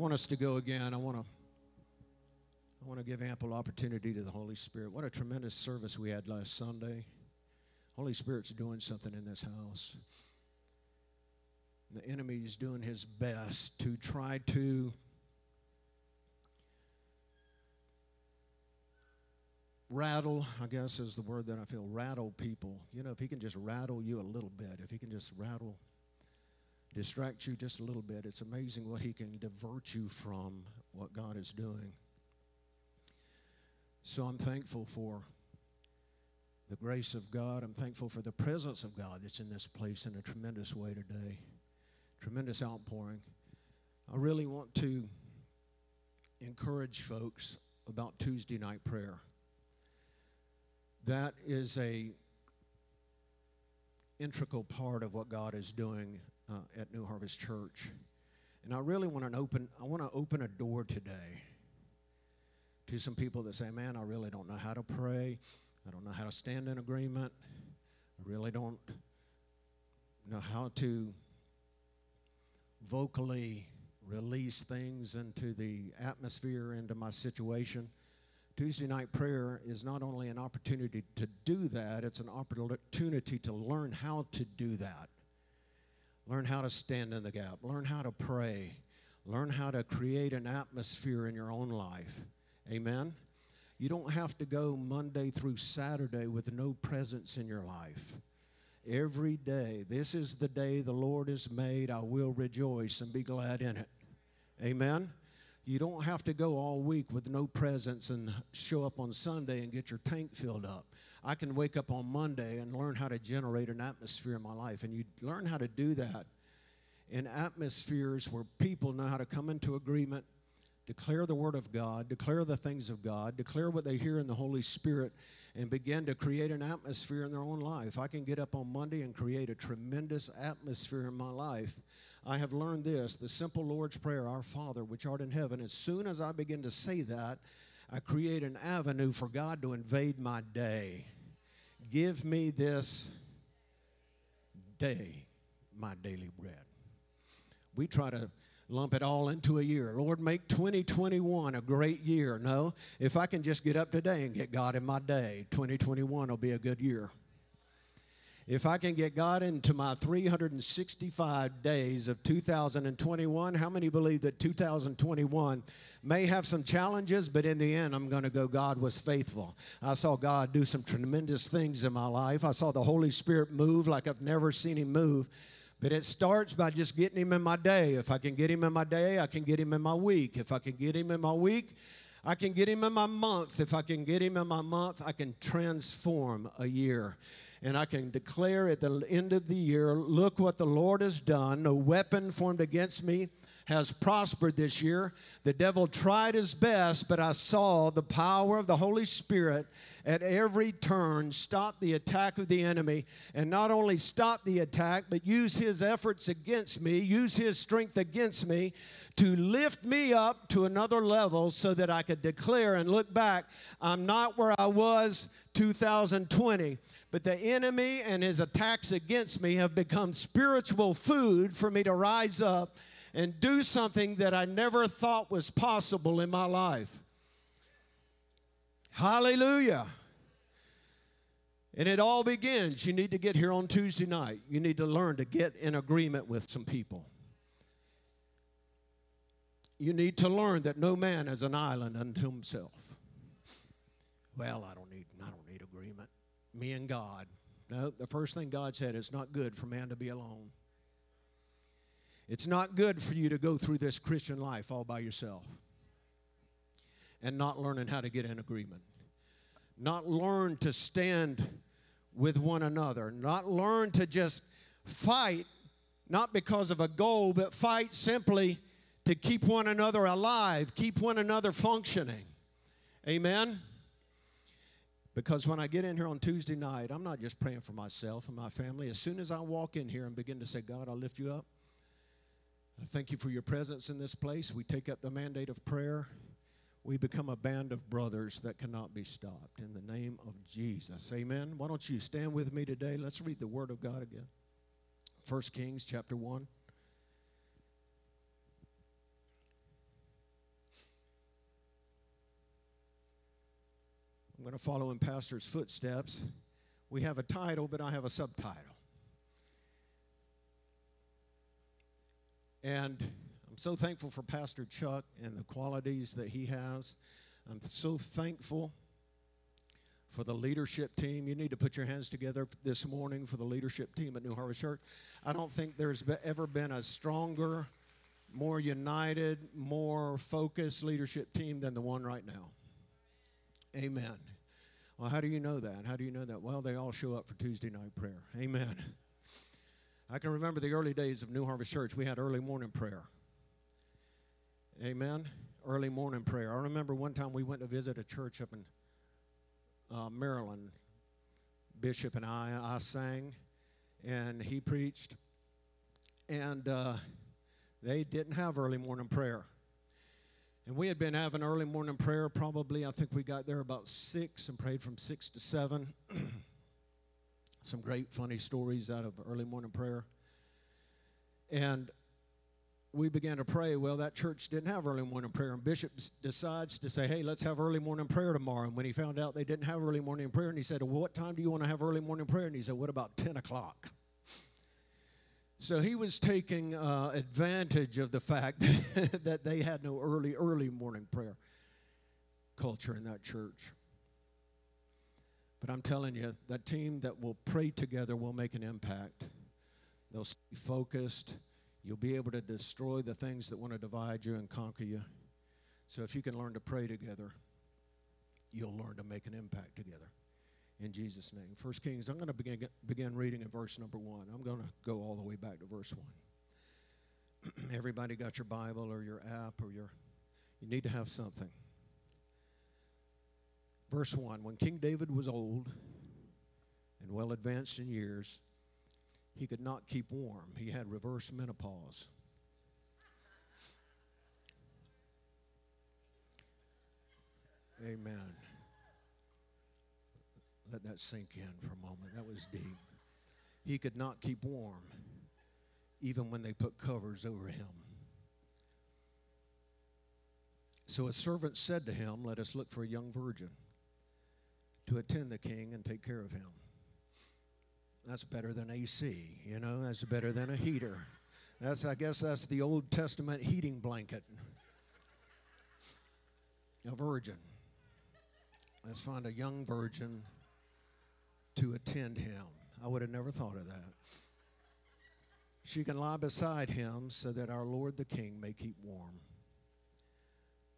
want us to go again. I want to I want to give ample opportunity to the Holy Spirit. What a tremendous service we had last Sunday. Holy Spirit's doing something in this house. The enemy is doing his best to try to rattle, I guess is the word that I feel, rattle people. You know, if he can just rattle you a little bit, if he can just rattle, distract you just a little bit, it's amazing what he can divert you from what God is doing. So I'm thankful for the grace of God. I'm thankful for the presence of God that's in this place in a tremendous way today. Tremendous outpouring. I really want to encourage folks about Tuesday night prayer. That is a integral part of what God is doing uh, at New Harvest Church. And I really want to open I want to open a door today to some people that say, "Man, I really don't know how to pray. I don't know how to stand in agreement. I really don't know how to vocally release things into the atmosphere, into my situation." Tuesday night prayer is not only an opportunity to do that, it's an opportunity to learn how to do that. Learn how to stand in the gap, learn how to pray, learn how to create an atmosphere in your own life. Amen. You don't have to go Monday through Saturday with no presence in your life. Every day, this is the day the Lord has made. I will rejoice and be glad in it. Amen. You don't have to go all week with no presence and show up on Sunday and get your tank filled up. I can wake up on Monday and learn how to generate an atmosphere in my life. And you learn how to do that in atmospheres where people know how to come into agreement, declare the Word of God, declare the things of God, declare what they hear in the Holy Spirit, and begin to create an atmosphere in their own life. I can get up on Monday and create a tremendous atmosphere in my life I have learned this the simple Lord's Prayer, Our Father, which art in heaven. As soon as I begin to say that, I create an avenue for God to invade my day. Give me this day my daily bread. We try to lump it all into a year. Lord, make 2021 a great year. No, if I can just get up today and get God in my day, 2021 will be a good year. If I can get God into my 365 days of 2021, how many believe that 2021 may have some challenges, but in the end, I'm going to go, God was faithful. I saw God do some tremendous things in my life. I saw the Holy Spirit move like I've never seen Him move. But it starts by just getting Him in my day. If I can get Him in my day, I can get Him in my week. If I can get Him in my week, I can get Him in my month. If I can get Him in my month, I can transform a year and I can declare at the end of the year, look what the Lord has done. No weapon formed against me has prospered this year. The devil tried his best, but I saw the power of the Holy Spirit at every turn stop the attack of the enemy and not only stop the attack, but use his efforts against me, use his strength against me to lift me up to another level so that I could declare and look back. I'm not where I was 2020. But the enemy and his attacks against me have become spiritual food for me to rise up and do something that I never thought was possible in my life. Hallelujah. And it all begins. You need to get here on Tuesday night. You need to learn to get in agreement with some people. You need to learn that no man is an island unto himself. Well, I don't need I don't need agreement me and God. No, the first thing God said, it's not good for man to be alone. It's not good for you to go through this Christian life all by yourself and not learning how to get in agreement, not learn to stand with one another, not learn to just fight, not because of a goal, but fight simply to keep one another alive, keep one another functioning. Amen. Because when I get in here on Tuesday night, I'm not just praying for myself and my family. As soon as I walk in here and begin to say, God, I lift you up. I thank you for your presence in this place. We take up the mandate of prayer. We become a band of brothers that cannot be stopped. In the name of Jesus. Amen. Why don't you stand with me today? Let's read the Word of God again. 1 Kings chapter 1. Going to follow in Pastor's footsteps. We have a title, but I have a subtitle. And I'm so thankful for Pastor Chuck and the qualities that he has. I'm so thankful for the leadership team. You need to put your hands together this morning for the leadership team at New Harvest Church. I don't think there's ever been a stronger, more united, more focused leadership team than the one right now. Amen. Well, how do you know that? How do you know that? Well, they all show up for Tuesday night prayer. Amen. I can remember the early days of New Harvest Church. We had early morning prayer. Amen. Early morning prayer. I remember one time we went to visit a church up in uh, Maryland. Bishop and I, I sang, and he preached, and uh, they didn't have early morning prayer. And we had been having early morning prayer probably, I think we got there about six and prayed from six to seven. Some great funny stories out of early morning prayer. And we began to pray. Well, that church didn't have early morning prayer, and Bishop decides to say, "Hey, let's have early morning prayer tomorrow." And when he found out they didn't have early morning prayer, and he said, well, "What time do you want to have early morning prayer?" And he said, "What about ten o'clock?" So he was taking uh, advantage of the fact that they had no early, early morning prayer culture in that church. But I'm telling you, that team that will pray together will make an impact. They'll stay focused. You'll be able to destroy the things that want to divide you and conquer you. So if you can learn to pray together, you'll learn to make an impact together in Jesus' name. First Kings, I'm going to begin, begin reading in verse number one. I'm going to go all the way back to verse one. Everybody got your Bible or your app or your, you need to have something. Verse 1 When King David was old and well advanced in years, he could not keep warm. He had reverse menopause. Amen. Let that sink in for a moment. That was deep. He could not keep warm, even when they put covers over him. So a servant said to him, Let us look for a young virgin to attend the king and take care of him. That's better than AC, you know, that's better than a heater. That's, I guess, that's the Old Testament heating blanket. A virgin. Let's find a young virgin to attend him. I would have never thought of that. She can lie beside him so that our Lord the King may keep warm.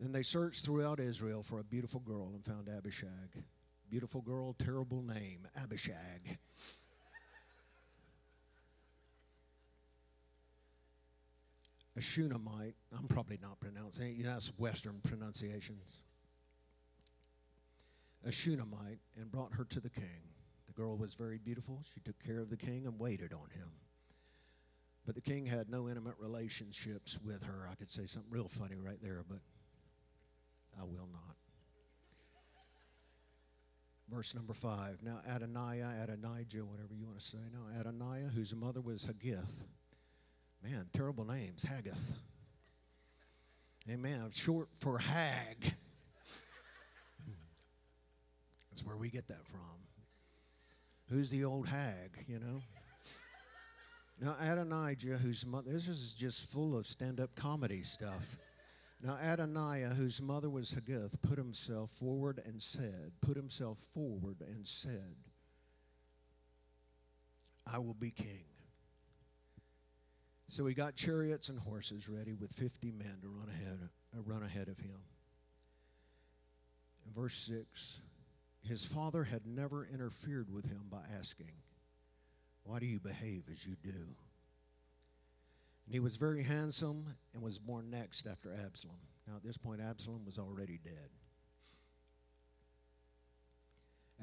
Then they searched throughout Israel for a beautiful girl and found Abishag. Beautiful girl, terrible name, Abishag. A Shunammite, I'm probably not pronouncing it, you know, that's Western pronunciations. A Shunammite, and brought her to the king. The girl was very beautiful. She took care of the king and waited on him. But the king had no intimate relationships with her. I could say something real funny right there, but I will not. Verse number five. Now Adoniah, Adonijah, whatever you want to say. Now Adoniah, whose mother was Haggith. Man, terrible names. Haggith. Amen. Short for hag. That's where we get that from. Who's the old hag, you know? Now, Adonijah, whose mother, this is just full of stand up comedy stuff. Now, Adoniah, whose mother was Haggith, put himself forward and said, put himself forward and said, I will be king. So he got chariots and horses ready with 50 men to run ahead, uh, run ahead of him. In verse 6, his father had never interfered with him by asking, Why do you behave as you do? And he was very handsome and was born next after Absalom. Now, at this point, Absalom was already dead.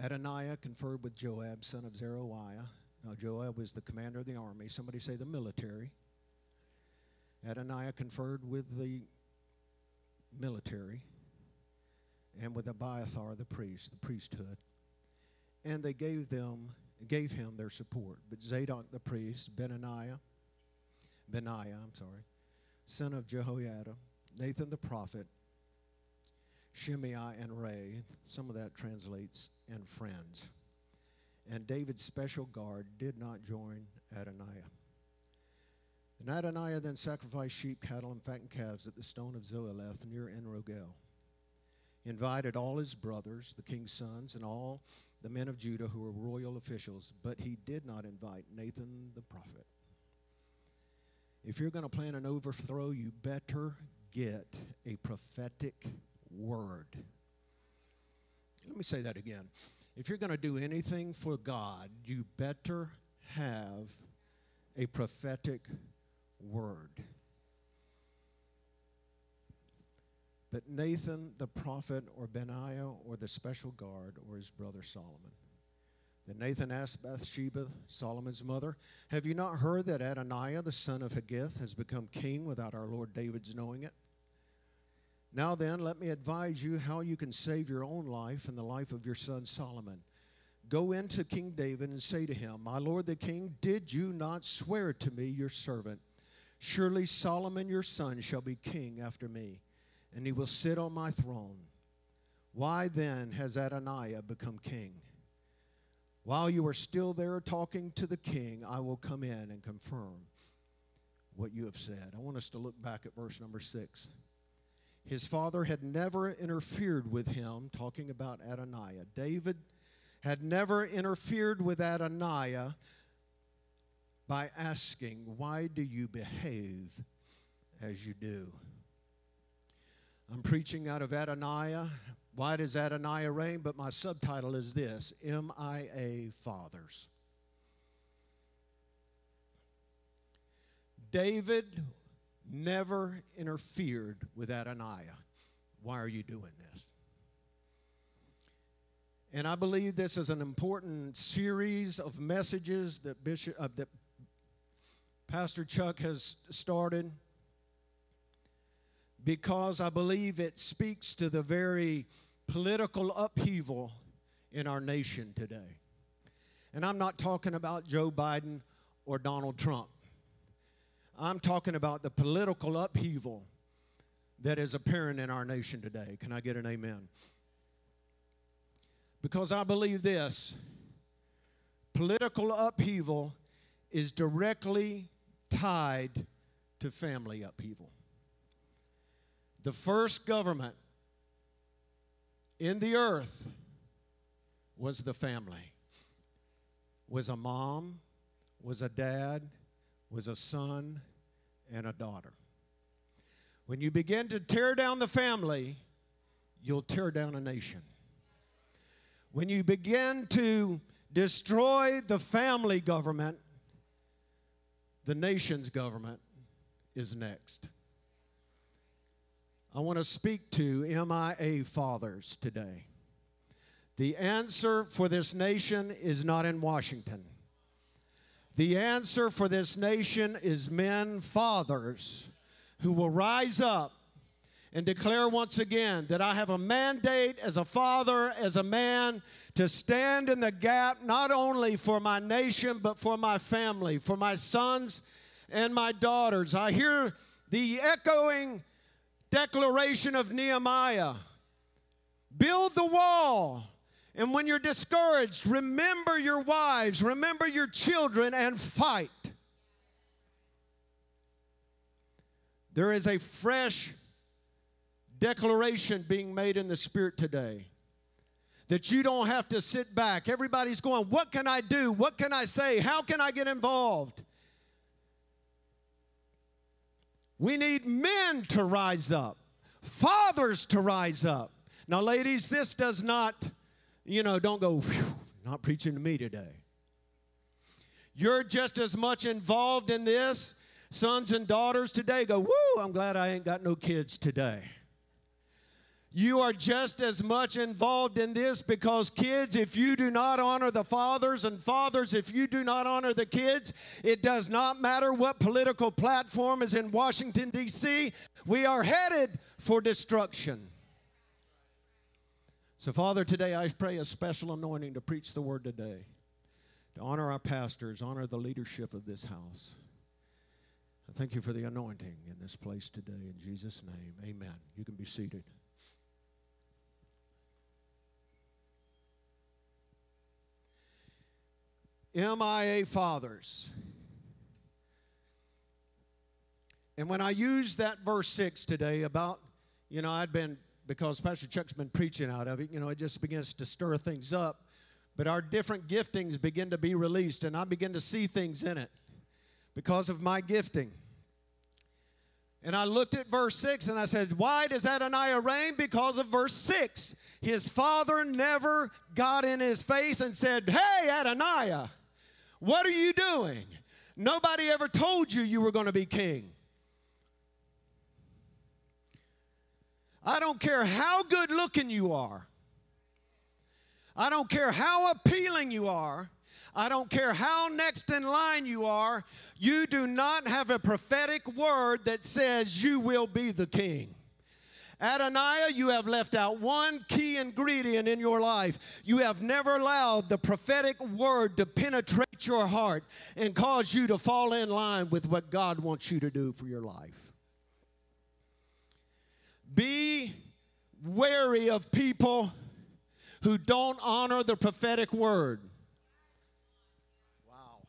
Adoniah conferred with Joab, son of Zeruiah. Now, Joab was the commander of the army. Somebody say the military. Adoniah conferred with the military and with Abiathar the priest, the priesthood. And they gave them gave him their support. But Zadok the priest, Benaniah, Benaiah, I'm sorry, son of Jehoiada, Nathan the prophet, Shimei and Ray. Some of that translates and friends. And David's special guard did not join Adoniah. And Adoniah then sacrificed sheep, cattle, and fattened calves at the stone of Zoheleth near Enrogel. Invited all his brothers, the king's sons, and all the men of Judah who were royal officials, but he did not invite Nathan the prophet. If you're going to plan an overthrow, you better get a prophetic word. Let me say that again. If you're going to do anything for God, you better have a prophetic word. But Nathan the prophet, or Benaiah, or the special guard, or his brother Solomon. Then Nathan asked Bathsheba, Solomon's mother, Have you not heard that Adoniah, the son of Haggith, has become king without our Lord David's knowing it? Now then, let me advise you how you can save your own life and the life of your son Solomon. Go into King David and say to him, My lord the king, did you not swear to me, your servant? Surely Solomon your son shall be king after me, and he will sit on my throne. Why then has Adoniah become king? While you are still there talking to the king, I will come in and confirm what you have said. I want us to look back at verse number six. His father had never interfered with him, talking about Adoniah. David had never interfered with Adoniah by asking, Why do you behave as you do? I'm preaching out of Adoniah. Why does Adoniah reign? But my subtitle is this MIA Fathers. David never interfered with Adoniah. Why are you doing this? And I believe this is an important series of messages that Bishop uh, that Pastor Chuck has started because I believe it speaks to the very political upheaval in our nation today. And I'm not talking about Joe Biden or Donald Trump. I'm talking about the political upheaval that is apparent in our nation today. Can I get an amen? Because I believe this political upheaval is directly tied to family upheaval. The first government in the earth was the family. Was a mom, was a dad, was a son, and a daughter. When you begin to tear down the family, you'll tear down a nation. When you begin to destroy the family government, the nation's government is next. I want to speak to MIA fathers today. The answer for this nation is not in Washington. The answer for this nation is men, fathers, who will rise up and declare once again that I have a mandate as a father, as a man, to stand in the gap not only for my nation, but for my family, for my sons and my daughters. I hear the echoing declaration of Nehemiah build the wall and when you're discouraged, remember your wives, remember your children, and fight. There is a fresh declaration being made in the Spirit today that you don't have to sit back. Everybody's going, What can I do? What can I say? How can I get involved? We need men to rise up, fathers to rise up. Now, ladies, this does not you know, don't go, not preaching to me today. You're just as much involved in this. Sons and daughters today go, woo, I'm glad I ain't got no kids today. You are just as much involved in this because, kids, if you do not honor the fathers, and fathers, if you do not honor the kids, it does not matter what political platform is in Washington, D.C., we are headed for destruction. So, Father, today I pray a special anointing to preach the word today, to honor our pastors, honor the leadership of this house. I thank you for the anointing in this place today. In Jesus' name, amen. You can be seated. MIA fathers. And when I used that verse 6 today about, you know, I'd been, because Pastor Chuck's been preaching out of it, you know, it just begins to stir things up. But our different giftings begin to be released, and I begin to see things in it because of my gifting. And I looked at verse 6 and I said, Why does Adoniah reign? Because of verse 6. His father never got in his face and said, Hey, Adoniah, what are you doing? Nobody ever told you you were going to be king. I don't care how good looking you are. I don't care how appealing you are. I don't care how next in line you are. You do not have a prophetic word that says you will be the king. Adoniah, you have left out one key ingredient in your life. You have never allowed the prophetic word to penetrate your heart and cause you to fall in line with what God wants you to do for your life. Be wary of people who don't honor the prophetic word. Wow.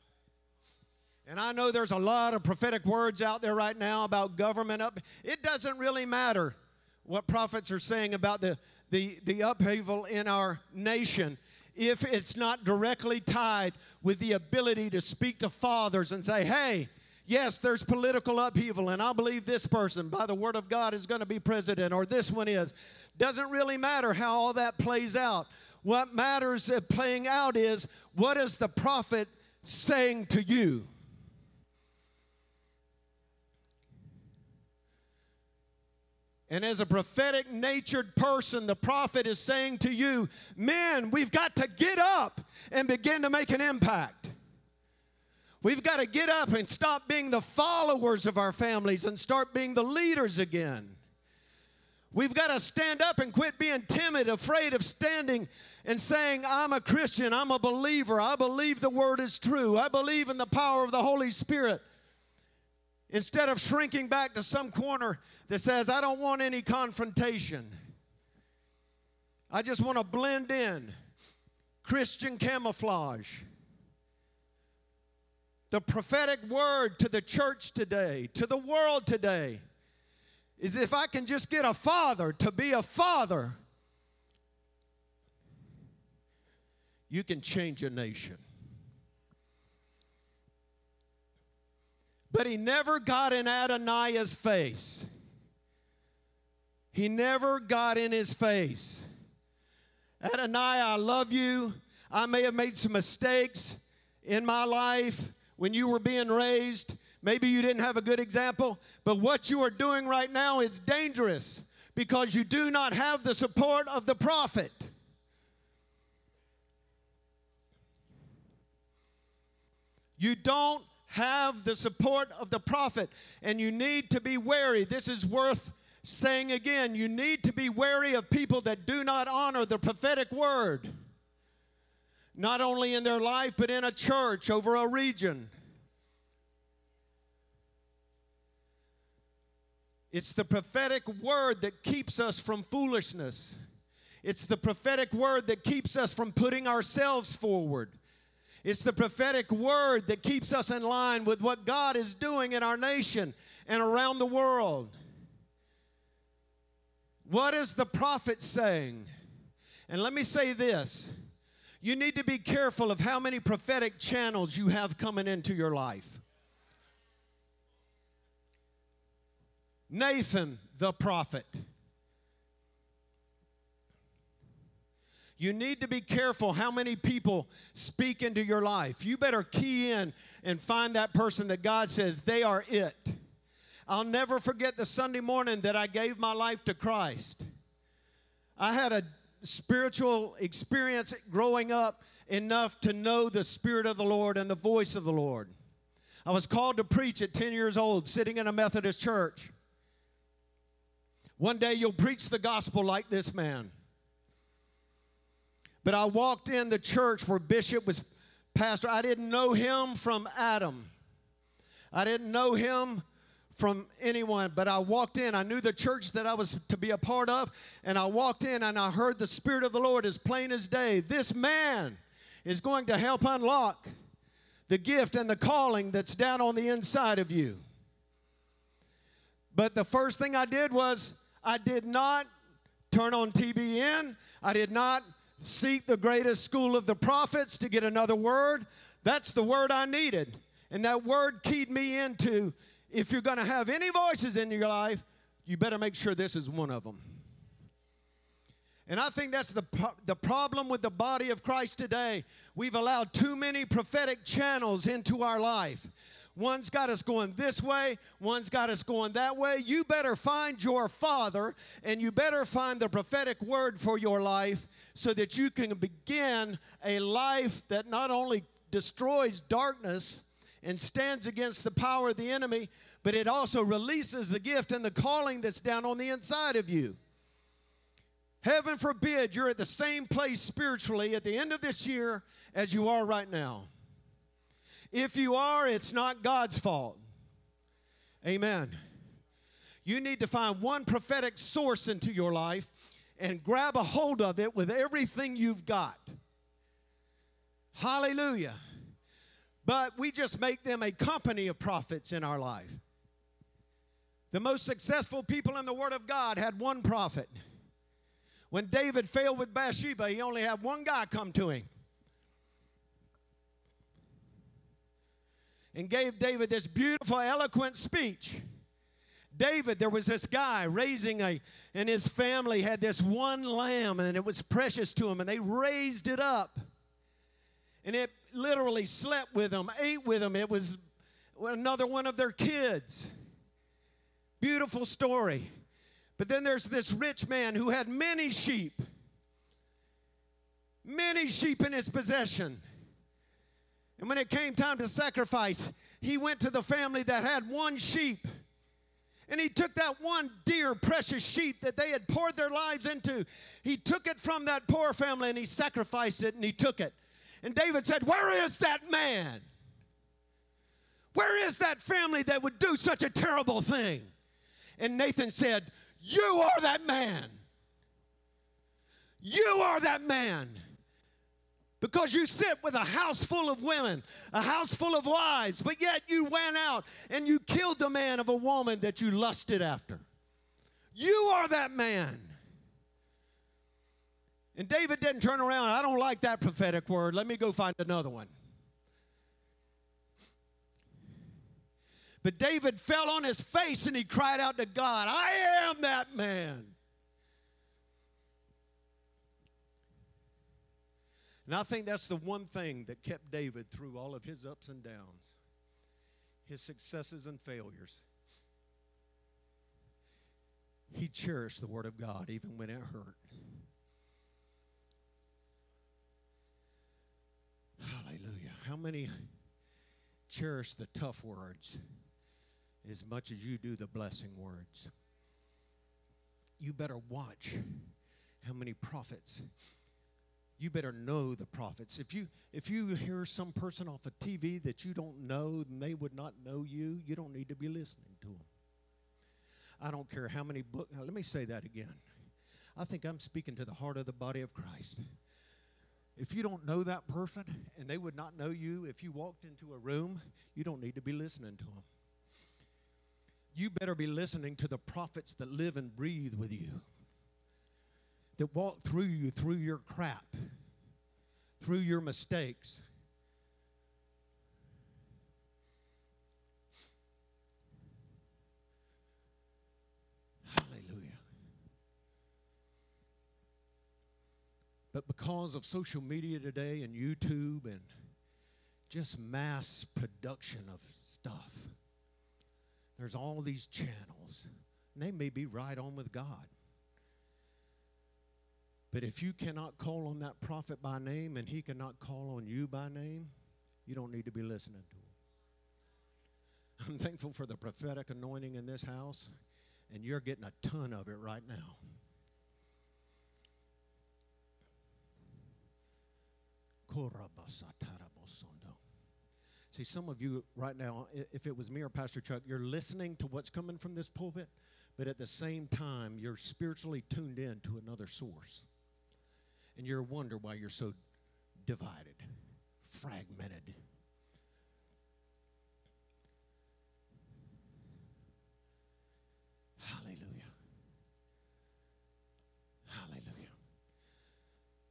And I know there's a lot of prophetic words out there right now about government up. It doesn't really matter what prophets are saying about the, the, the upheaval in our nation if it's not directly tied with the ability to speak to fathers and say, hey, yes, there's political upheaval, and I believe this person, by the word of God, is going to be president, or this one is. Doesn't really matter how all that plays out. What matters uh, playing out is what is the prophet saying to you? And as a prophetic natured person, the prophet is saying to you, men, we've got to get up and begin to make an impact. We've got to get up and stop being the followers of our families and start being the leaders again. We've got to stand up and quit being timid, afraid of standing and saying, I'm a Christian, I'm a believer, I believe the word is true, I believe in the power of the Holy Spirit. Instead of shrinking back to some corner that says, I don't want any confrontation, I just want to blend in. Christian camouflage. The prophetic word to the church today, to the world today, is if I can just get a father to be a father, you can change a nation. But he never got in Adoniah's face. He never got in his face. Adoniah, I love you. I may have made some mistakes in my life when you were being raised. Maybe you didn't have a good example, but what you are doing right now is dangerous because you do not have the support of the prophet. You don't have the support of the prophet, and you need to be wary. This is worth saying again. You need to be wary of people that do not honor the prophetic word, not only in their life, but in a church, over a region. It's the prophetic word that keeps us from foolishness. It's the prophetic word that keeps us from putting ourselves forward. It's the prophetic word that keeps us in line with what God is doing in our nation and around the world. What is the prophet saying? And let me say this you need to be careful of how many prophetic channels you have coming into your life. Nathan the prophet You need to be careful how many people speak into your life. You better key in and find that person that God says they are it. I'll never forget the Sunday morning that I gave my life to Christ. I had a spiritual experience growing up enough to know the Spirit of the Lord and the voice of the Lord. I was called to preach at 10 years old, sitting in a Methodist church. One day you'll preach the gospel like this man. But I walked in the church where Bishop was pastor. I didn't know him from Adam. I didn't know him from anyone, but I walked in. I knew the church that I was to be a part of, and I walked in and I heard the Spirit of the Lord as plain as day. This man is going to help unlock the gift and the calling that's down on the inside of you. But the first thing I did was I did not turn on TBN. I did not seek the greatest school of the prophets to get another word. That's the word I needed. And that word keyed me into if you're going to have any voices in your life, you better make sure this is one of them. And I think that's the, the problem with the body of Christ today. We've allowed too many prophetic channels into our life. One's got us going this way, one's got us going that way. You better find your Father and you better find the prophetic word for your life so that you can begin a life that not only destroys darkness and stands against the power of the enemy, but it also releases the gift and the calling that's down on the inside of you. Heaven forbid you're at the same place spiritually at the end of this year as you are right now. If you are, it's not God's fault. Amen. You need to find one prophetic source into your life and grab a hold of it with everything you've got. Hallelujah. But we just make them a company of prophets in our life. The most successful people in the Word of God had one prophet. When David failed with Bathsheba, he only had one guy come to him. And gave David this beautiful, eloquent speech. David, there was this guy raising a, and his family had this one lamb, and it was precious to him, and they raised it up. And it literally slept with them, ate with them. It was another one of their kids. Beautiful story. But then there's this rich man who had many sheep, many sheep in his possession. And when it came time to sacrifice, he went to the family that had one sheep. And he took that one dear, precious sheep that they had poured their lives into. He took it from that poor family and he sacrificed it and he took it. And David said, Where is that man? Where is that family that would do such a terrible thing? And Nathan said, You are that man. You are that man because you sit with a house full of women, a house full of wives, but yet you went out and you killed the man of a woman that you lusted after. You are that man. And David didn't turn around. I don't like that prophetic word. Let me go find another one. But David fell on his face and he cried out to God, I am that man. And I think that's the one thing that kept David through all of his ups and downs, his successes and failures. He cherished the Word of God even when it hurt. Hallelujah. How many cherish the tough words as much as you do the blessing words? You better watch how many prophets you better know the prophets. If you if you hear some person off a of TV that you don't know and they would not know you, you don't need to be listening to them. I don't care how many books. Let me say that again. I think I'm speaking to the heart of the body of Christ. If you don't know that person and they would not know you, if you walked into a room, you don't need to be listening to them. You better be listening to the prophets that live and breathe with you that walk through you through your crap, through your mistakes. Hallelujah. But because of social media today and YouTube and just mass production of stuff, there's all these channels. And they may be right on with God. But if you cannot call on that prophet by name and he cannot call on you by name, you don't need to be listening to him. I'm thankful for the prophetic anointing in this house, and you're getting a ton of it right now. See, some of you right now, if it was me or Pastor Chuck, you're listening to what's coming from this pulpit, but at the same time, you're spiritually tuned in to another source and you wonder why you're so divided, fragmented. Hallelujah. Hallelujah.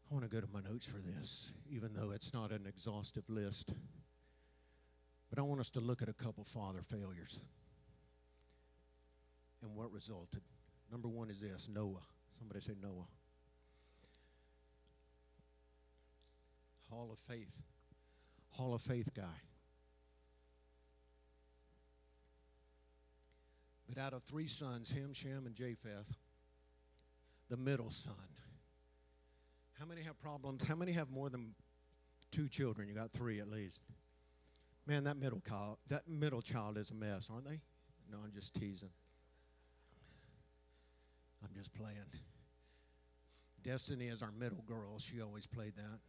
I want to go to my notes for this, even though it's not an exhaustive list. But I want us to look at a couple father failures and what resulted. Number one is this Noah. Somebody say Noah. Hall of Faith. Hall of Faith guy. But out of three sons, Ham, Shem, and Japheth, the middle son. How many have problems? How many have more than two children? You got three at least. Man, that middle child, that middle child is a mess, aren't they? No, I'm just teasing. I'm just playing. Destiny is our middle girl. She always played that.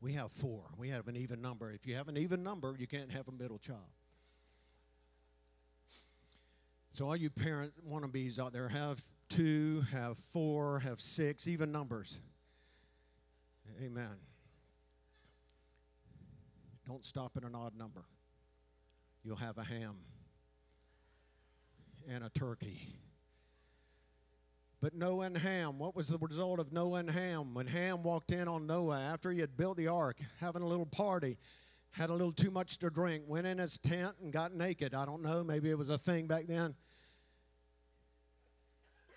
We have four. We have an even number. If you have an even number, you can't have a middle child. So, all you parent wannabes out there have two, have four, have six, even numbers. Amen. Don't stop at an odd number. You'll have a ham and a turkey. But Noah and Ham, what was the result of Noah and Ham? When Ham walked in on Noah after he had built the ark, having a little party, had a little too much to drink, went in his tent and got naked. I don't know, maybe it was a thing back then.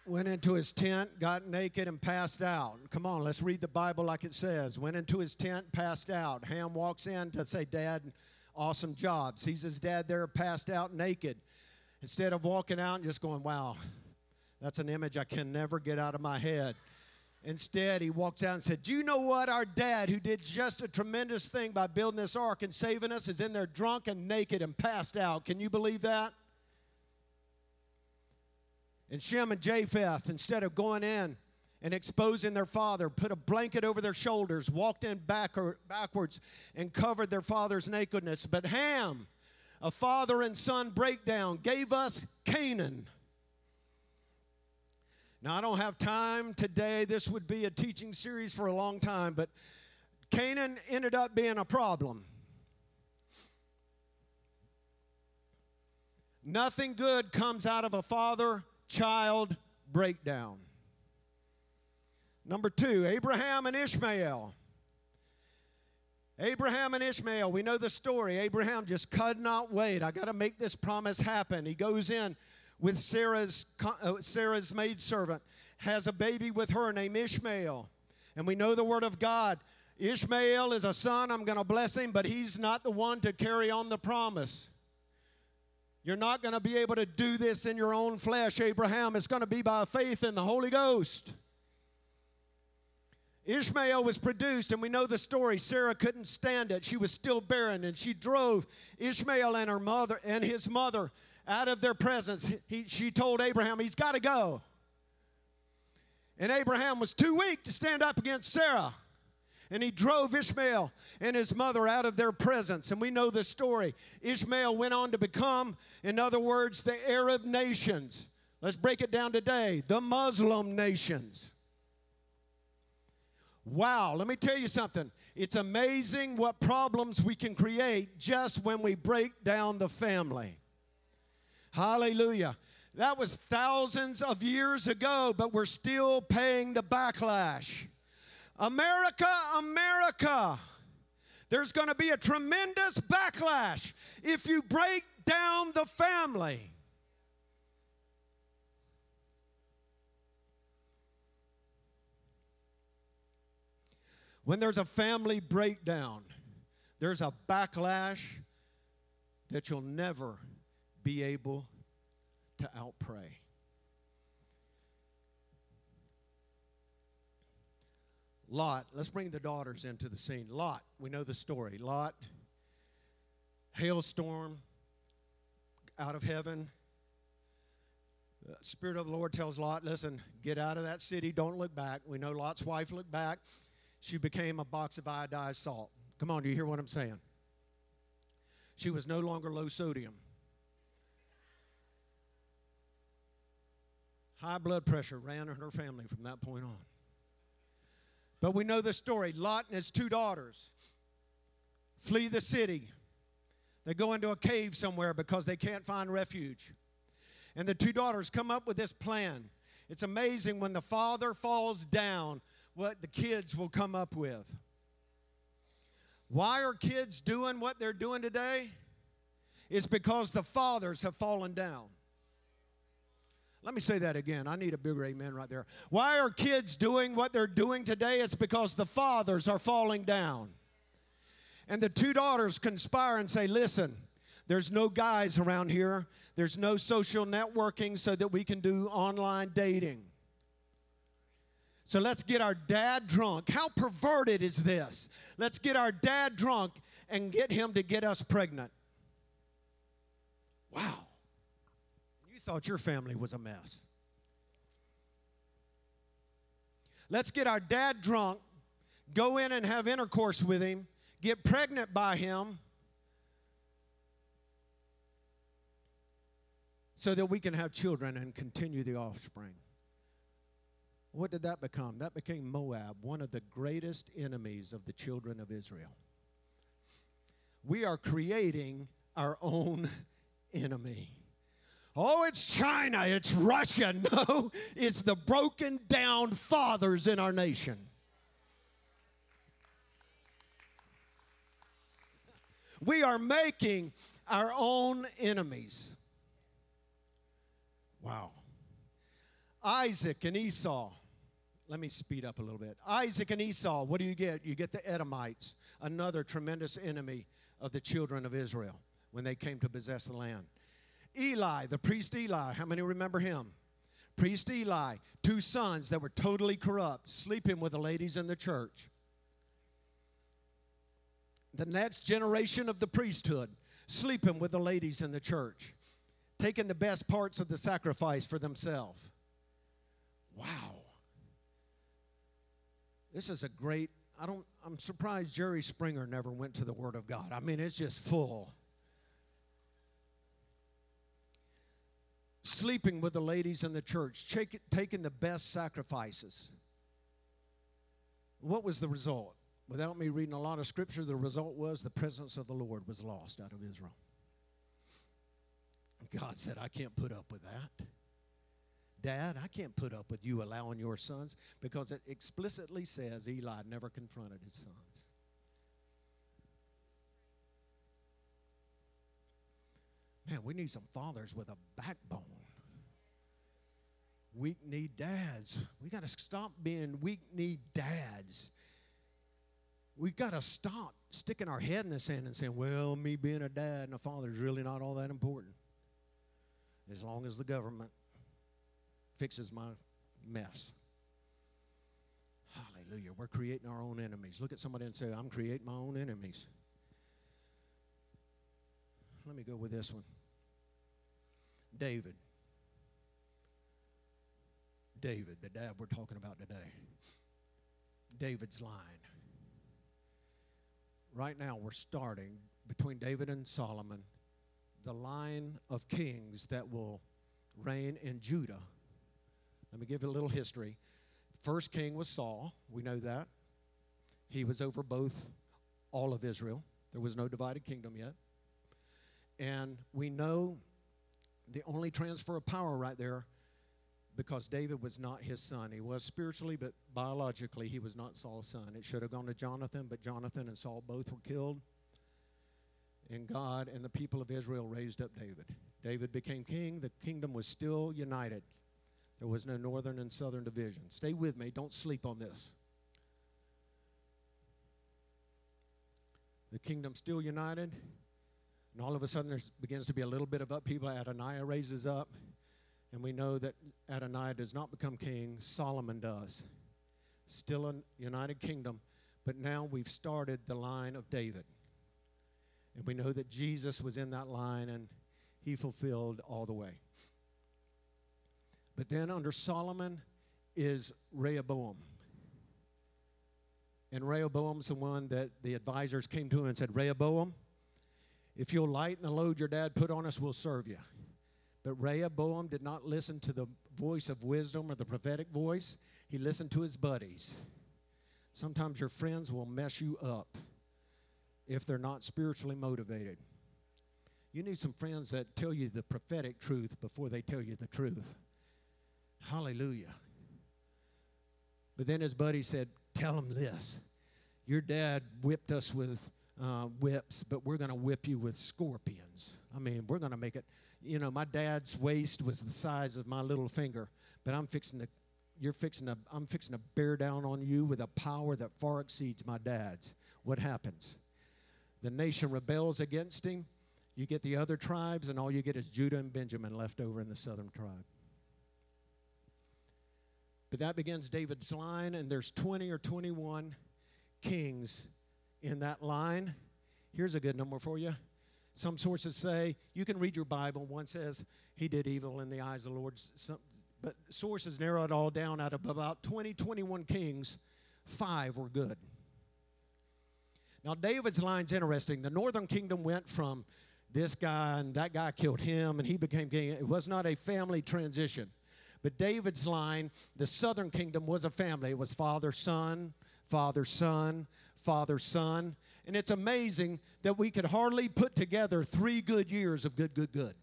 Went into his tent, got naked, and passed out. Come on, let's read the Bible like it says. Went into his tent, passed out. Ham walks in to say, Dad, awesome job. Sees his dad there, passed out naked. Instead of walking out and just going, Wow, that's an image I can never get out of my head. Instead, he walks out and said, Do you know what? Our dad, who did just a tremendous thing by building this ark and saving us, is in there drunk and naked and passed out. Can you believe that? And Shem and Japheth, instead of going in and exposing their father, put a blanket over their shoulders, walked in back backwards, and covered their father's nakedness. But Ham, a father and son breakdown, gave us Canaan now, I don't have time today. This would be a teaching series for a long time, but Canaan ended up being a problem. Nothing good comes out of a father child breakdown. Number two, Abraham and Ishmael. Abraham and Ishmael, we know the story. Abraham just could not wait. I got to make this promise happen. He goes in with Sarah's, uh, Sarah's maidservant, has a baby with her named Ishmael. And we know the word of God. Ishmael is a son, I'm going to bless him, but he's not the one to carry on the promise. You're not going to be able to do this in your own flesh, Abraham. It's going to be by faith in the Holy Ghost. Ishmael was produced, and we know the story. Sarah couldn't stand it. She was still barren, and she drove Ishmael and her mother and his mother out of their presence, he, she told Abraham, he's got to go. And Abraham was too weak to stand up against Sarah. And he drove Ishmael and his mother out of their presence. And we know the story. Ishmael went on to become, in other words, the Arab nations. Let's break it down today the Muslim nations. Wow, let me tell you something. It's amazing what problems we can create just when we break down the family. Hallelujah. That was thousands of years ago, but we're still paying the backlash. America, America, there's going to be a tremendous backlash if you break down the family. When there's a family breakdown, there's a backlash that you'll never be able to outpray. Lot, let's bring the daughters into the scene. Lot, we know the story. Lot, hailstorm out of heaven. The Spirit of the Lord tells Lot, listen, get out of that city, don't look back. We know Lot's wife looked back. She became a box of iodized salt. Come on, do you hear what I'm saying? She was no longer low sodium. High blood pressure ran in her family from that point on. But we know the story. Lot and his two daughters flee the city. They go into a cave somewhere because they can't find refuge. And the two daughters come up with this plan. It's amazing when the father falls down, what the kids will come up with. Why are kids doing what they're doing today? It's because the fathers have fallen down. Let me say that again. I need a bigger amen right there. Why are kids doing what they're doing today? It's because the fathers are falling down. And the two daughters conspire and say, Listen, there's no guys around here, there's no social networking so that we can do online dating. So let's get our dad drunk. How perverted is this? Let's get our dad drunk and get him to get us pregnant. Wow. Thought your family was a mess. Let's get our dad drunk, go in and have intercourse with him, get pregnant by him, so that we can have children and continue the offspring. What did that become? That became Moab, one of the greatest enemies of the children of Israel. We are creating our own enemy. Oh, it's China, it's Russia. No, it's the broken down fathers in our nation. We are making our own enemies. Wow. Isaac and Esau. Let me speed up a little bit. Isaac and Esau, what do you get? You get the Edomites, another tremendous enemy of the children of Israel when they came to possess the land. Eli, the priest Eli, how many remember him? Priest Eli, two sons that were totally corrupt, sleeping with the ladies in the church. The next generation of the priesthood, sleeping with the ladies in the church, taking the best parts of the sacrifice for themselves. Wow. This is a great, I don't, I'm surprised Jerry Springer never went to the Word of God. I mean, it's just full. Sleeping with the ladies in the church, taking the best sacrifices. What was the result? Without me reading a lot of scripture, the result was the presence of the Lord was lost out of Israel. God said, I can't put up with that. Dad, I can't put up with you allowing your sons because it explicitly says Eli never confronted his sons. Man, we need some fathers with a backbone. Weak kneed dads. We got to stop being weak kneed dads. We got to stop sticking our head in the sand and saying, well, me being a dad and a father is really not all that important. As long as the government fixes my mess. Hallelujah. We're creating our own enemies. Look at somebody and say, I'm creating my own enemies. Let me go with this one David. David, the dad we're talking about today. David's line. Right now, we're starting between David and Solomon the line of kings that will reign in Judah let me give you a little history. First king was Saul. We know that. He was over both all of Israel. There was no divided kingdom yet. And we know the only transfer of power right there because David was not his son. He was spiritually, but biologically, he was not Saul's son. It should have gone to Jonathan, but Jonathan and Saul both were killed. And God and the people of Israel raised up David. David became king. The kingdom was still united. There was no northern and southern division. Stay with me, don't sleep on this. The kingdom still united, and all of a sudden there begins to be a little bit of upheaval. Adonijah raises up, and we know that Adonijah does not become king, Solomon does. Still a united kingdom, but now we've started the line of David. And we know that Jesus was in that line and he fulfilled all the way. But then under Solomon is Rehoboam. And Rehoboam's the one that the advisors came to him and said, Rehoboam, if you'll lighten the load your dad put on us, we'll serve you. But Rehoboam did not listen to the voice of wisdom or the prophetic voice, he listened to his buddies. Sometimes your friends will mess you up if they're not spiritually motivated. You need some friends that tell you the prophetic truth before they tell you the truth. Hallelujah. But then his buddy said, Tell him this Your dad whipped us with uh, whips, but we're going to whip you with scorpions. I mean, we're going to make it. You know, my dad's waist was the size of my little finger, but I'm fixing to. You're fixing to. I'm fixing to bear down on you with a power that far exceeds my dad's. What happens? The nation rebels against him. You get the other tribes, and all you get is Judah and Benjamin left over in the southern tribe. But that begins David's line, and there's 20 or 21 kings in that line. Here's a good number for you. Some sources say you can read your Bible. One says he did evil in the eyes of the Lord. Some, but sources narrow it all down out of about 20, 21 kings, five were good. Now, David's line's interesting. The northern kingdom went from this guy and that guy killed him and he became king. It was not a family transition. But David's line, the southern kingdom was a family. It was father, son, father, son, father, son. And it's amazing that we could hardly put together three good years of good, good, good.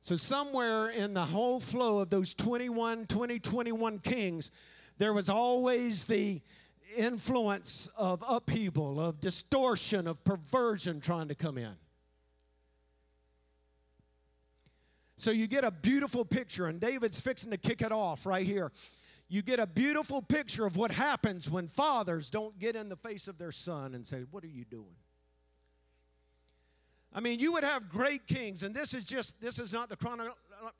So, somewhere in the whole flow of those 21, 20, 21 kings, there was always the influence of upheaval, of distortion, of perversion trying to come in. So you get a beautiful picture, and David's fixing to kick it off right here. You get a beautiful picture of what happens when fathers don't get in the face of their son and say, What are you doing? I mean, you would have great kings, and this is just, this is not the chrono-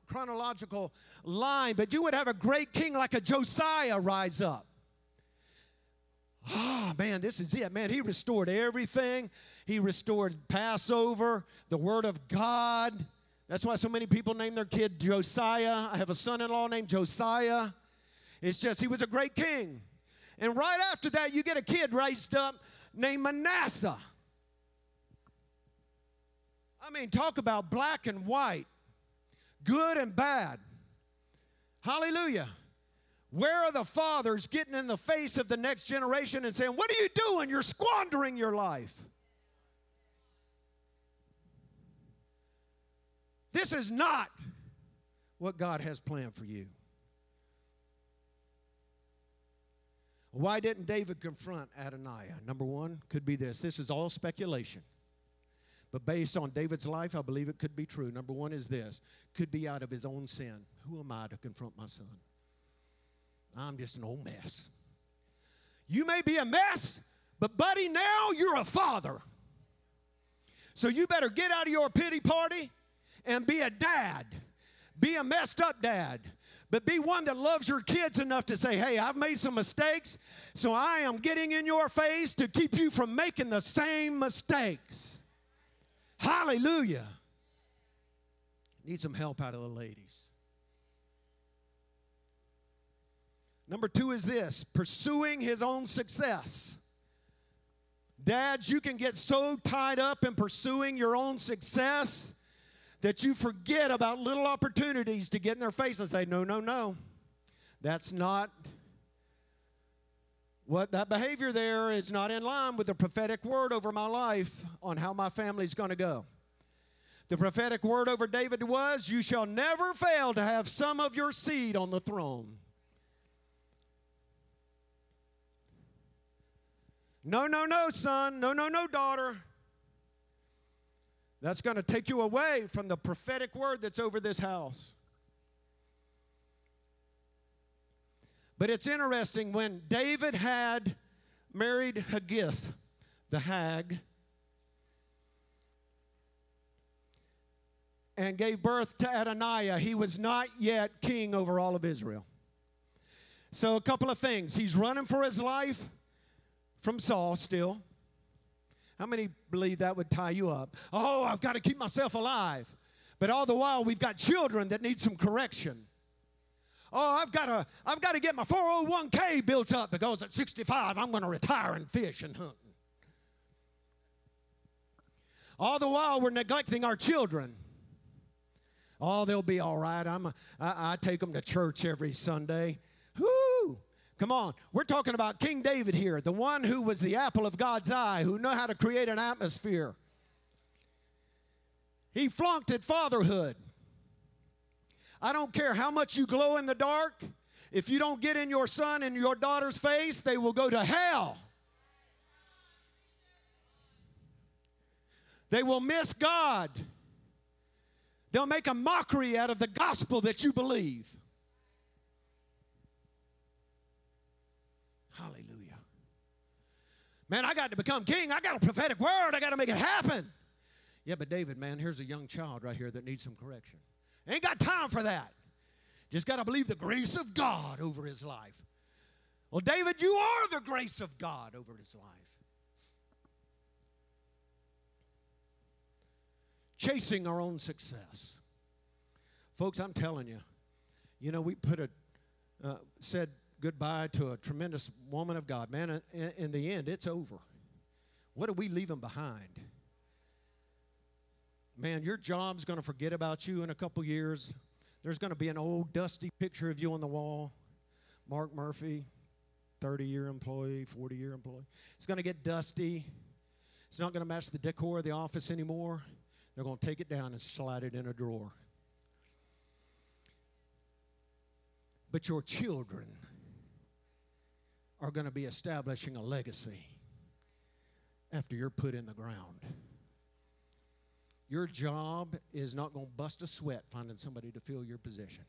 chronological line, but you would have a great king like a Josiah rise up. Ah, oh, man, this is it. Man, he restored everything. He restored Passover, the Word of God. That's why so many people name their kid Josiah. I have a son in law named Josiah. It's just, he was a great king. And right after that, you get a kid raised up named Manasseh. I mean, talk about black and white, good and bad. Hallelujah. Where are the fathers getting in the face of the next generation and saying, What are you doing? You're squandering your life. This is not what God has planned for you. Why didn't David confront Adonijah? Number one could be this this is all speculation. But based on David's life, I believe it could be true. Number one is this could be out of his own sin. Who am I to confront my son? I'm just an old mess. You may be a mess, but buddy, now you're a father. So you better get out of your pity party and be a dad. Be a messed up dad. But be one that loves your kids enough to say, hey, I've made some mistakes, so I am getting in your face to keep you from making the same mistakes. Hallelujah. Need some help out of the ladies. Number two is this pursuing his own success. Dads, you can get so tied up in pursuing your own success that you forget about little opportunities to get in their face and say, No, no, no. That's not what that behavior there is not in line with the prophetic word over my life on how my family's going to go. The prophetic word over David was, You shall never fail to have some of your seed on the throne. No, no, no, son. No, no, no, daughter. That's going to take you away from the prophetic word that's over this house. But it's interesting when David had married Haggith, the hag, and gave birth to Adonijah, he was not yet king over all of Israel. So, a couple of things. He's running for his life from Saul still. How many believe that would tie you up? Oh, I've got to keep myself alive. But all the while, we've got children that need some correction. Oh, I've got to, I've got to get my 401k built up because at 65, I'm going to retire and fish and hunt. All the while, we're neglecting our children. Oh, they'll be all right. I'm I, take them to church every Sunday. Whoo! Come on. We're talking about King David here, the one who was the apple of God's eye, who knew how to create an atmosphere. He flunked at fatherhood. I don't care how much you glow in the dark, If you don't get in your son and your daughter's face, they will go to hell. They will miss God. They'll make a mockery out of the gospel that you believe. Hallelujah. Man, I got to become king. I got a prophetic word. I got to make it happen. Yeah, but David, man, here's a young child right here that needs some correction. Ain't got time for that. Just got to believe the grace of God over his life. Well, David, you are the grace of God over his life. Chasing our own success. Folks, I'm telling you, you know, we put a, uh, said goodbye to a tremendous woman of God. Man, in, in the end, it's over. What are we leaving behind? Man, your job's going to forget about you in a couple years. There's going to be an old dusty picture of you on the wall. Mark Murphy, 30 year employee, 40 year employee. It's going to get dusty. It's not going to match the decor of the office anymore. They're going to take it down and slide it in a drawer. But your children are going to be establishing a legacy after you're put in the ground. Your job is not going to bust a sweat finding somebody to fill your position.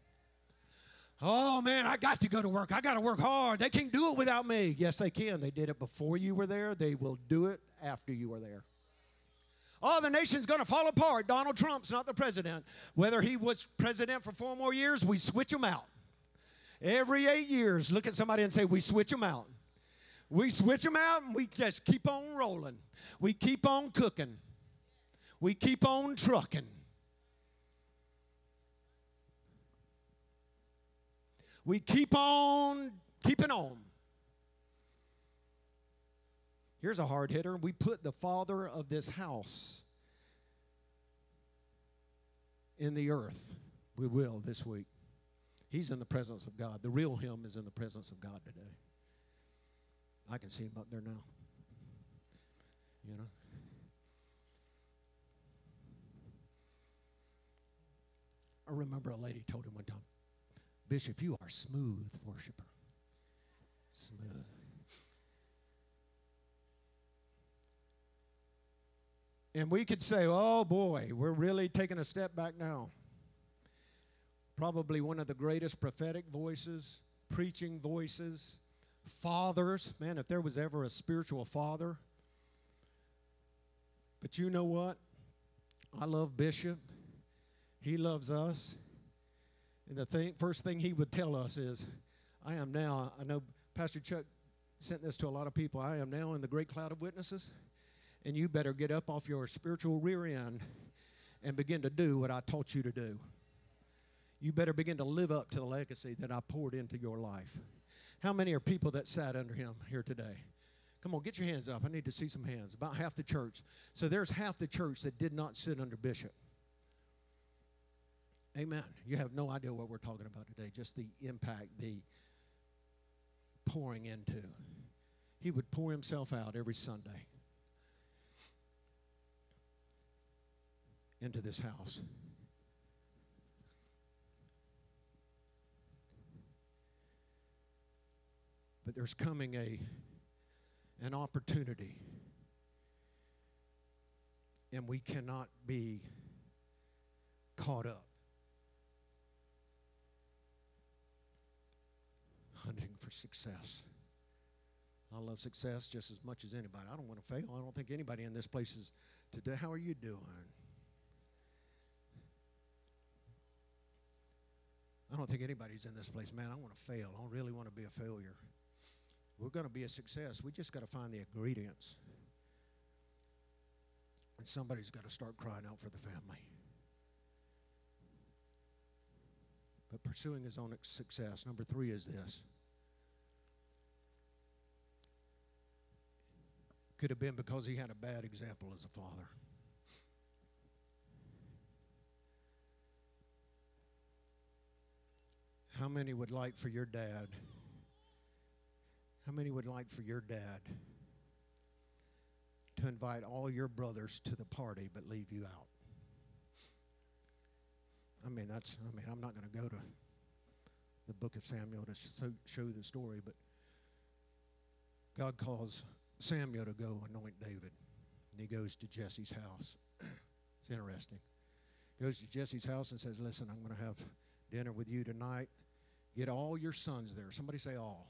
Oh man, I got to go to work. I got to work hard. They can't do it without me. Yes, they can. They did it before you were there. They will do it after you are there. Oh, the nation's going to fall apart. Donald Trump's not the president. Whether he was president for four more years, we switch him out. Every eight years, look at somebody and say, We switch them out. We switch them out and we just keep on rolling. We keep on cooking. We keep on trucking. We keep on keeping on. Here's a hard hitter. We put the father of this house in the earth. We will this week. He's in the presence of God. The real him is in the presence of God today. I can see him up there now. You know? I remember a lady told him one time, Bishop, you are smooth worshiper. Smooth. And we could say, oh boy, we're really taking a step back now probably one of the greatest prophetic voices, preaching voices, fathers. Man, if there was ever a spiritual father. But you know what? I love Bishop. He loves us. And the thing, first thing he would tell us is, I am now, I know Pastor Chuck sent this to a lot of people. I am now in the great cloud of witnesses, and you better get up off your spiritual rear end and begin to do what I taught you to do you better begin to live up to the legacy that I poured into your life. How many are people that sat under him here today? Come on, get your hands up. I need to see some hands. About half the church. So there's half the church that did not sit under Bishop. Amen. You have no idea what we're talking about today, just the impact, the pouring into. He would pour himself out every Sunday into this house. But there's coming a an opportunity. And we cannot be caught up. Hunting for success. I love success just as much as anybody. I don't want to fail. I don't think anybody in this place is today. How are you doing? I don't think anybody's in this place, man. I want to fail. I don't really want to be a failure. We're going to be a success. We just got to find the ingredients. And somebody's got to start crying out for the family. But pursuing his own success. Number three is this. Could have been because he had a bad example as a father. How many would like for your dad? How many would like for your dad to invite all your brothers to the party but leave you out? I mean, that's, I mean, I'm not going to go to the book of Samuel to show, show the story, but God calls Samuel to go anoint David. And he goes to Jesse's house. it's interesting. Goes to Jesse's house and says, Listen, I'm going to have dinner with you tonight. Get all your sons there. Somebody say all.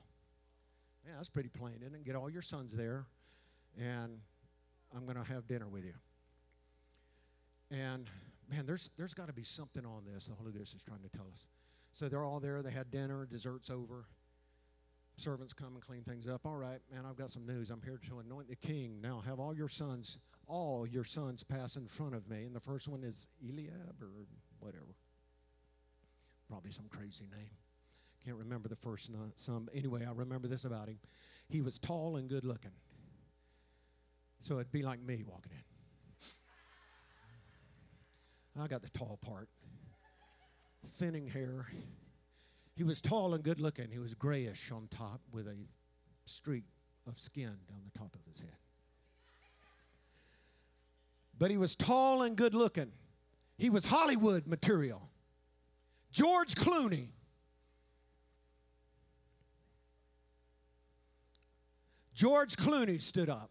Yeah, that's pretty plain, isn't it? Get all your sons there, and I'm going to have dinner with you. And man, there's there's got to be something on this. The Holy Ghost is trying to tell us. So they're all there. They had dinner. Dessert's over. Servants come and clean things up. All right, man, I've got some news. I'm here to anoint the king. Now have all your sons, all your sons pass in front of me. And the first one is Eliab or whatever. Probably some crazy name. Can't remember the first some. Anyway, I remember this about him. He was tall and good looking. So it'd be like me walking in. I got the tall part. Thinning hair, he was tall and good looking. He was grayish on top with a streak of skin down the top of his head. But he was tall and good looking. He was Hollywood material. George Clooney. George Clooney stood up.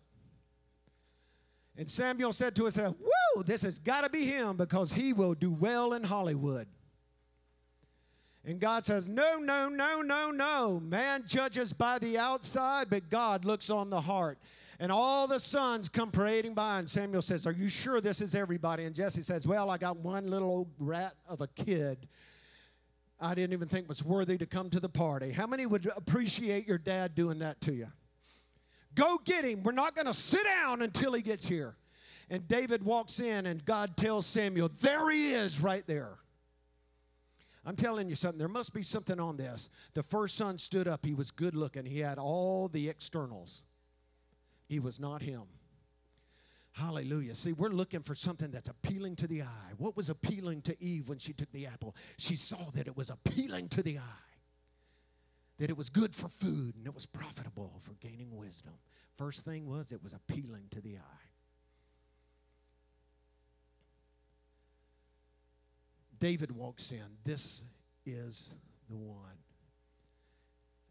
And Samuel said to himself, Woo, this has got to be him because he will do well in Hollywood. And God says, No, no, no, no, no. Man judges by the outside, but God looks on the heart. And all the sons come parading by, and Samuel says, Are you sure this is everybody? And Jesse says, Well, I got one little old rat of a kid I didn't even think was worthy to come to the party. How many would appreciate your dad doing that to you? Go get him. We're not going to sit down until he gets here. And David walks in, and God tells Samuel, There he is right there. I'm telling you something, there must be something on this. The first son stood up. He was good looking, he had all the externals. He was not him. Hallelujah. See, we're looking for something that's appealing to the eye. What was appealing to Eve when she took the apple? She saw that it was appealing to the eye, that it was good for food and it was profitable for gaining wisdom. First thing was, it was appealing to the eye. David walks in. This is the one.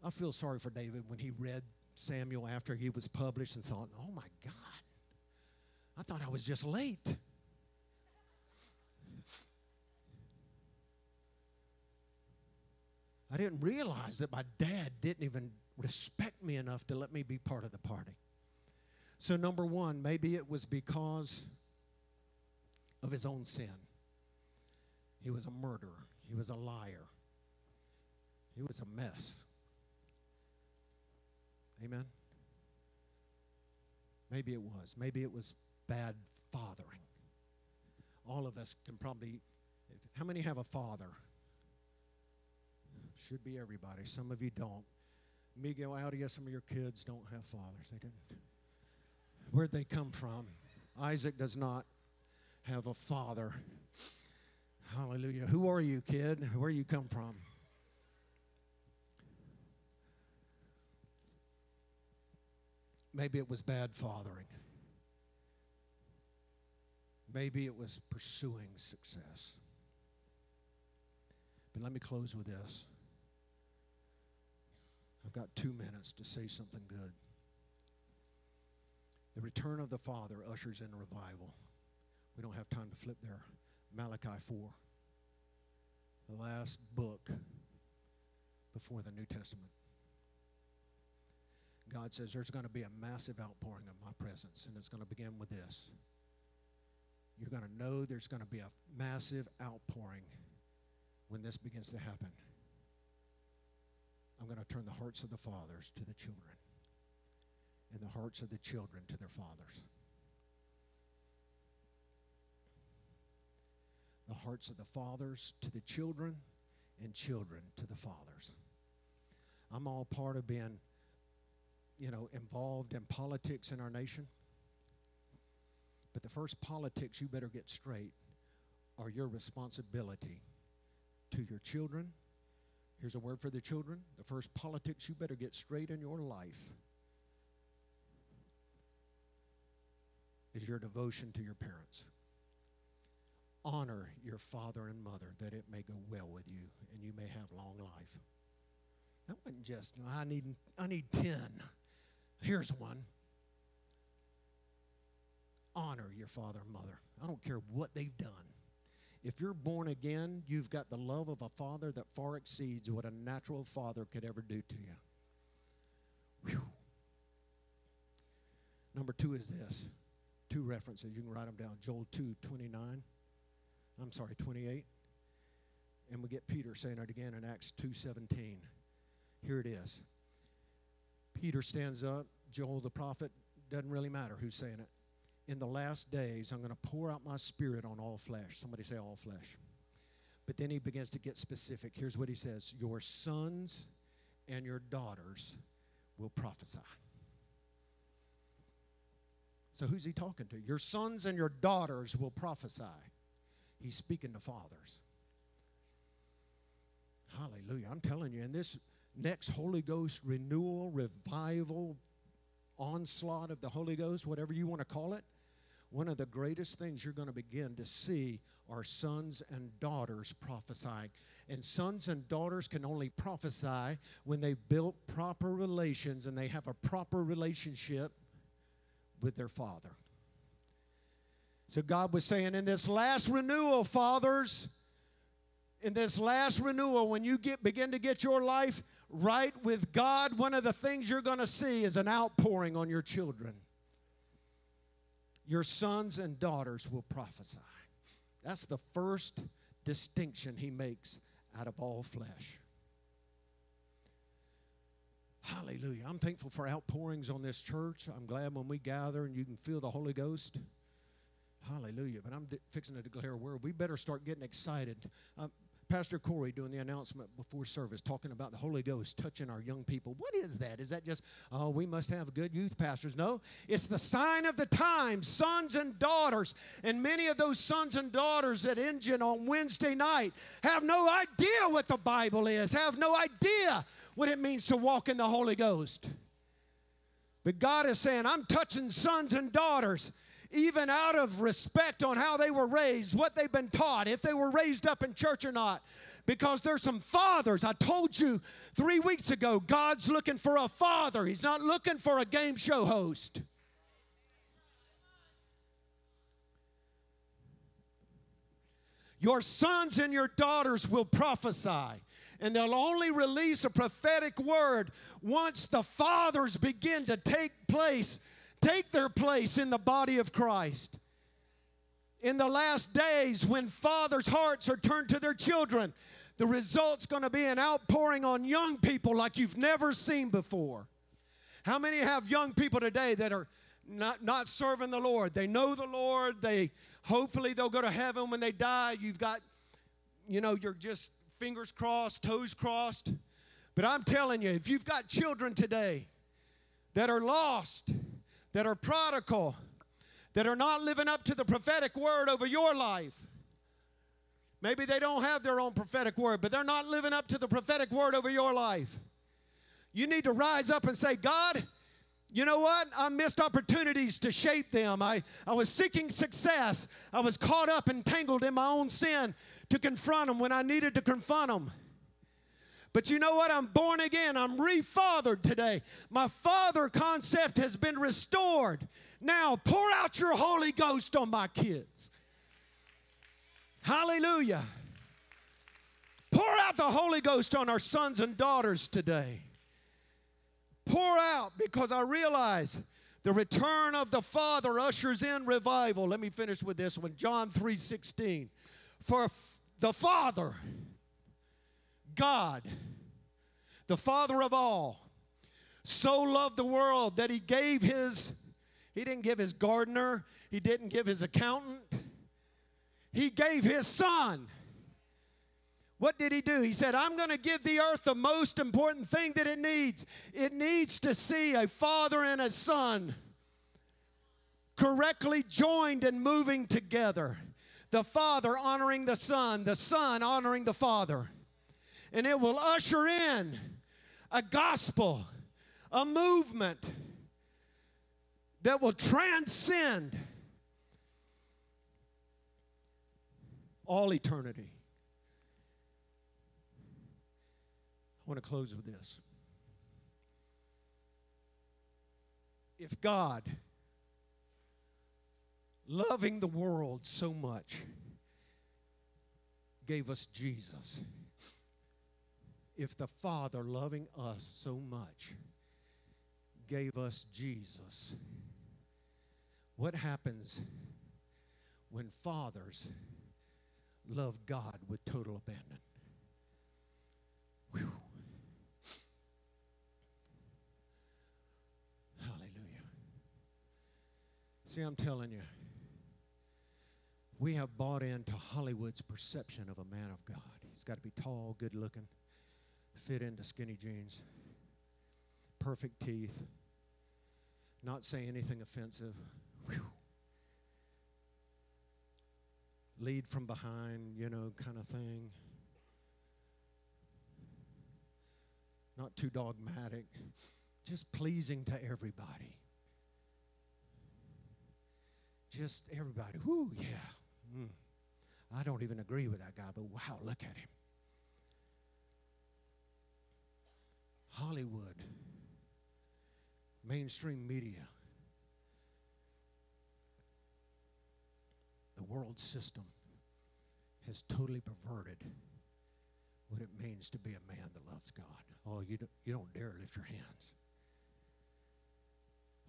I feel sorry for David when he read Samuel after he was published and thought, oh my God, I thought I was just late. I didn't realize that my dad didn't even respect me enough to let me be part of the party. So, number one, maybe it was because of his own sin. He was a murderer. He was a liar. He was a mess. Amen? Maybe it was. Maybe it was bad fathering. All of us can probably. How many have a father? Should be everybody. Some of you don't. Miguel Audia, some of your kids don't have fathers. They didn't. Where'd they come from? Isaac does not have a father. Hallelujah. Who are you, kid? Where you come from? Maybe it was bad fathering. Maybe it was pursuing success. But let me close with this. I've got two minutes to say something good. The return of the Father ushers in revival. We don't have time to flip there. Malachi 4 the last book before the New Testament. God says there's going to be a massive outpouring of my presence, and it's going to begin with this. You're going to know there's going to be a massive outpouring when this begins to happen. I'm going to turn the hearts of the fathers to the children, and the hearts of the children to their fathers. the hearts of the fathers to the children and children to the fathers. I'm all part of being, you know, involved in politics in our nation. But the first politics you better get straight are your responsibility to your children. Here's a word for the children. The first politics you better get straight in your life is your devotion to your parents honor your father and mother that it may go well with you and you may have long life. That wasn't just, I need, I need 10. Here's one honor your father and mother. I don't care what they've done. If you're born again, you've got the love of a father that far exceeds what a natural father could ever do to you. Whew. Number two is this. Two references. You can write them down. Joel 2, 29. I'm sorry, 28. And we get Peter saying it again in Acts 2, 17. Here it is. Peter stands up. Joel the prophet, doesn't really matter who's saying it in the last days, I'm going to pour out my spirit on all flesh. Somebody say, all flesh. But then he begins to get specific. Here's what he says Your sons and your daughters will prophesy. So, who's he talking to? Your sons and your daughters will prophesy. He's speaking to fathers. Hallelujah. I'm telling you, in this next Holy Ghost renewal, revival, onslaught of the Holy Ghost, whatever you want to call it, one of the greatest things you're going to begin to see are sons and daughters prophesying. And sons and daughters can only prophesy when they've built proper relations and they have a proper relationship with their father. So God was saying, in this last renewal, fathers, in this last renewal, when you get, begin to get your life right with God, one of the things you're going to see is an outpouring on your children. Your sons and daughters will prophesy. That's the first distinction he makes out of all flesh. Hallelujah. I'm thankful for outpourings on this church. I'm glad when we gather and you can feel the Holy Ghost. Hallelujah. But I'm fixing to declare a word. We better start getting excited. Um, Pastor Corey doing the announcement before service, talking about the Holy Ghost touching our young people. What is that? Is that just, oh, we must have good youth pastors? No, it's the sign of the times, sons and daughters. And many of those sons and daughters at Engine on Wednesday night have no idea what the Bible is, have no idea what it means to walk in the Holy Ghost. But God is saying, I'm touching sons and daughters even out of respect on how they were raised, what they've been taught, if they were raised up in church or not. Because there's some fathers. I told you three weeks ago, God's looking for a father, He's not looking for a game show host. Your sons and your daughters will prophesy and they'll only release a prophetic word once the fathers begin to take place take their place in the body of Christ. In the last days, when fathers' hearts are turned to their children, the result's going to be an outpouring on young people like you've never seen before. How many have young people today that are not, not serving the Lord? They know the Lord. They hopefully they'll go to heaven when they die. You've got, you know, you're just fingers crossed, toes crossed. But I'm telling you, if you've got children today that are lost, that are prodigal, that are not living up to the prophetic word over your life. Maybe they don't have their own prophetic word, but they're not living up to the prophetic word over your life. You need to rise up and say, God, you know what? I missed opportunities to shape them. I, I was seeking success. I was caught up and tangled in my own sin to confront them when I needed to confront them. But you know what? I'm born again. I'm refathered today. My father concept has been restored. Now pour out your Holy Ghost on my kids. Hallelujah. Pour out the Holy Ghost on our sons and daughters today. Pour out because I realize the return of the Father ushers in revival. Let me finish with this one. John 3:16. For the Father God, the Father of all, so loved the world that he gave his, he didn't give his gardener, he didn't give his accountant, he gave his son. What did he do? He said, I'm going to give the earth the most important thing that it needs. It needs to see a father and a son correctly joined and moving together. The father honoring the son, the son honoring the father and it will usher in a gospel, a movement that will transcend all eternity. I want to close with this. If God, loving the world so much, gave us Jesus, if the Father, loving us so much, gave us Jesus, what happens when fathers love God with total abandon? Whew. Hallelujah. See, I'm telling you, we have bought into Hollywood's perception of a man of God. He's got to be tall, good looking, fit into skinny jeans, perfect teeth, not say anything offensive. Whew. Lead from behind, you know, kind of thing. Not too dogmatic, just pleasing to everybody. Just everybody. Whoo, yeah. Mm. I don't even agree with that guy, but wow, look at him. Hollywood, mainstream media, the world system has totally perverted what it means to be a man that loves God. Oh, you don't, you don't dare lift your hands.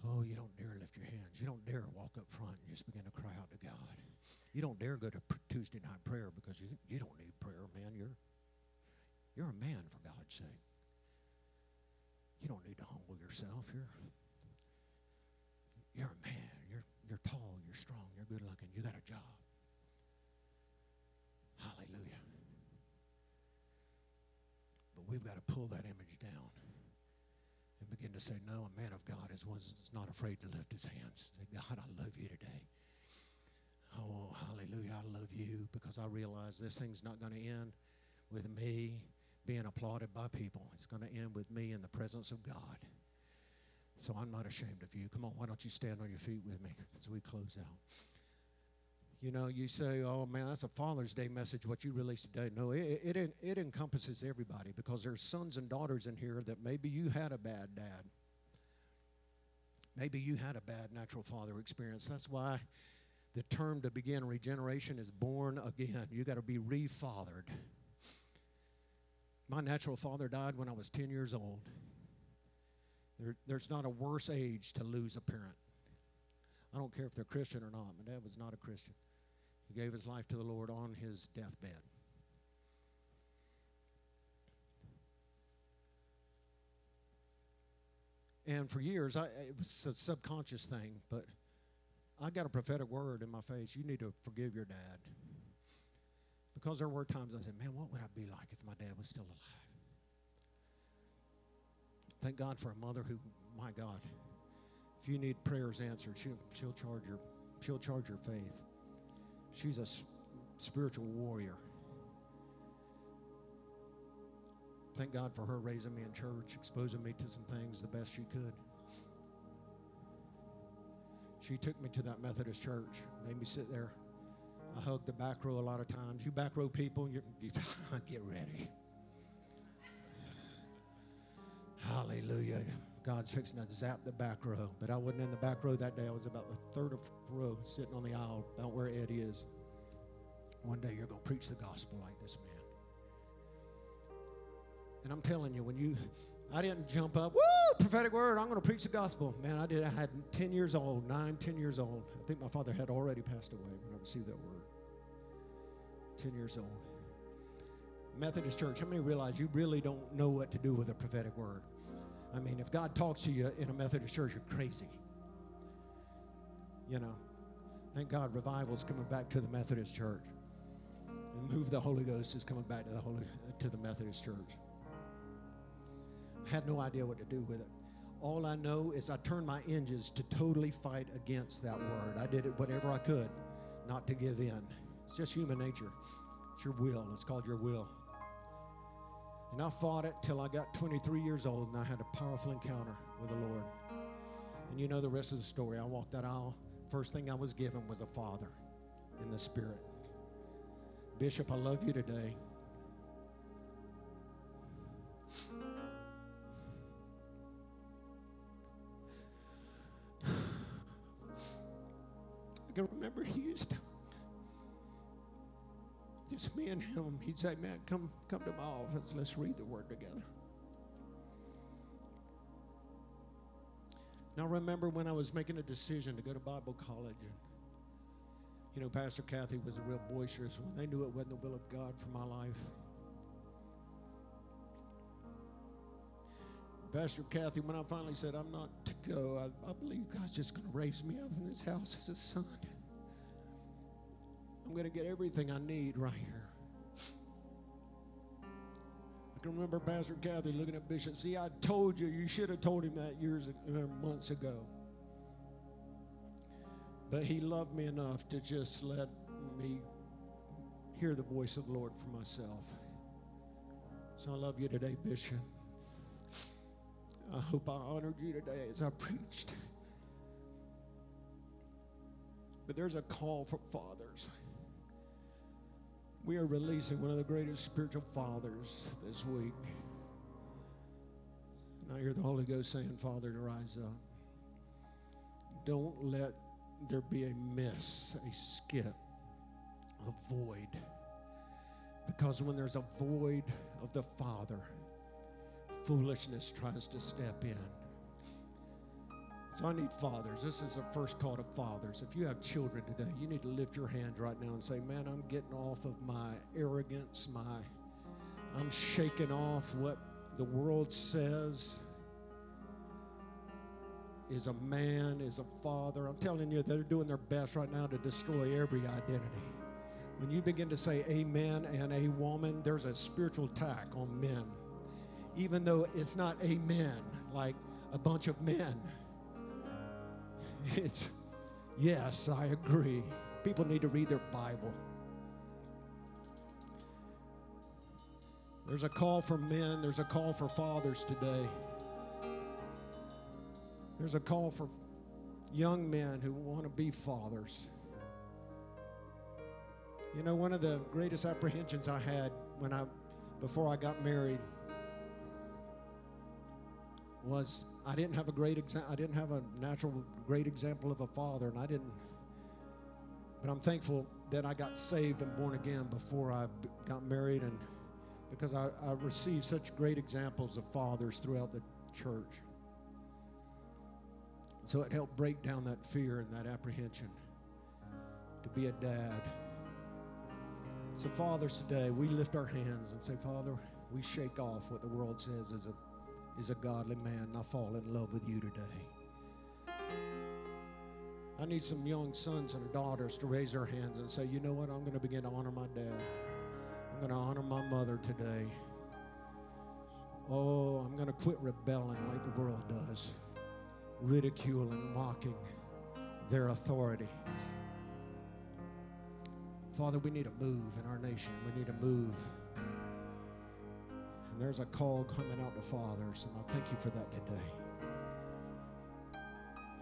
Oh, you don't dare lift your hands. You don't dare walk up front and just begin to cry out to God. You don't dare go to Tuesday night prayer because you, you don't need prayer, man. You're, you're a man, for God's sake. You don't need to humble yourself. You're, you're a man. You're, you're tall. You're strong. You're good looking. You got a job. Hallelujah. But we've got to pull that image down and begin to say, no, a man of God is one that's not afraid to lift his hands. Say, God, I love you today. Oh, hallelujah, I love you because I realize this thing's not going to end with me being applauded by people. It's going to end with me in the presence of God. So I'm not ashamed of you. Come on, why don't you stand on your feet with me as we close out? You know, you say, oh man, that's a Father's Day message, what you released today. No, it, it, it encompasses everybody because there's sons and daughters in here that maybe you had a bad dad. Maybe you had a bad natural father experience. That's why the term to begin regeneration is born again. You got to be refathered. My natural father died when I was 10 years old. There, there's not a worse age to lose a parent. I don't care if they're Christian or not. My dad was not a Christian. He gave his life to the Lord on his deathbed. And for years, I, it was a subconscious thing, but I got a prophetic word in my face. You need to forgive your dad. Because there were times I said, man, what would I be like if my dad was still alive? Thank God for a mother who, my God, if you need prayers answered, she'll, she'll, charge, your, she'll charge your faith. She's a spiritual warrior. Thank God for her raising me in church, exposing me to some things the best she could. She took me to that Methodist church, made me sit there. I hug the back row a lot of times. You back row people, you get ready. Hallelujah. God's fixing to zap the back row. But I wasn't in the back row that day. I was about the third or fourth row, sitting on the aisle, about where Eddie is. One day you're going to preach the gospel like this man. And I'm telling you, when you, I didn't jump up, woo, prophetic word, I'm going to preach the gospel. Man, I did. I had 10 years old, nine, 10 years old. I think my father had already passed away when I received that word. 10 years old. Methodist Church, how many realize you really don't know what to do with a prophetic word? I mean, if God talks to you in a Methodist church, you're crazy. You know, thank God revival's coming back to the Methodist church. And move the Holy Ghost is coming back to the Holy to the Methodist church. Had no idea what to do with it. All I know is I turned my engines to totally fight against that word. I did it whatever I could not to give in. It's just human nature. It's your will. It's called your will. And I fought it till I got 23 years old and I had a powerful encounter with the Lord. And you know the rest of the story. I walked that aisle. First thing I was given was a father in the spirit. Bishop, I love you today. Can remember he used to just me and him. He'd say, "Man, come come to my office. Let's read the word together." Now remember when I was making a decision to go to Bible college and you know, Pastor Kathy was a real boisterous one. They knew it wasn't the will of God for my life. Pastor Kathy, when I finally said I'm not to go, I, I believe God's just going to raise me up in this house as a son. I'm going to get everything I need right here. I can remember Pastor Kathy looking at Bishop. See, I told you, you should have told him that years, uh, months ago. But he loved me enough to just let me hear the voice of the Lord for myself. So I love you today, Bishop. I hope I honored you today as I preached. But there's a call for fathers. We are releasing one of the greatest spiritual fathers this week. And I hear the Holy Ghost saying, Father, to rise up. Don't let there be a miss, a skip, a void. Because when there's a void of the Father, foolishness tries to step in. So I need fathers. This is a first call to fathers. If you have children today, you need to lift your hand right now and say, Man, I'm getting off of my arrogance, my I'm shaking off what the world says is a man, is a father. I'm telling you, they're doing their best right now to destroy every identity. When you begin to say amen and a woman, there's a spiritual attack on men even though it's not amen, like a bunch of men. It's, yes, I agree. People need to read their Bible. There's a call for men, there's a call for fathers today. There's a call for young men who want to be fathers. You know, one of the greatest apprehensions I had when I before I got married was I didn't have a great example. I didn't have a natural great example of a father, and I didn't. But I'm thankful that I got saved and born again before I got married, and because I, I received such great examples of fathers throughout the church. So it helped break down that fear and that apprehension to be a dad. So, fathers, today we lift our hands and say, Father, we shake off what the world says is a is a godly man, and I fall in love with you today. I need some young sons and daughters to raise their hands and say, you know what? I'm going to begin to honor my dad. I'm going to honor my mother today. Oh, I'm going to quit rebelling like the world does, ridiculing, mocking their authority. Father, we need a move in our nation. We need a move and there's a call coming out to fathers, and I thank you for that today.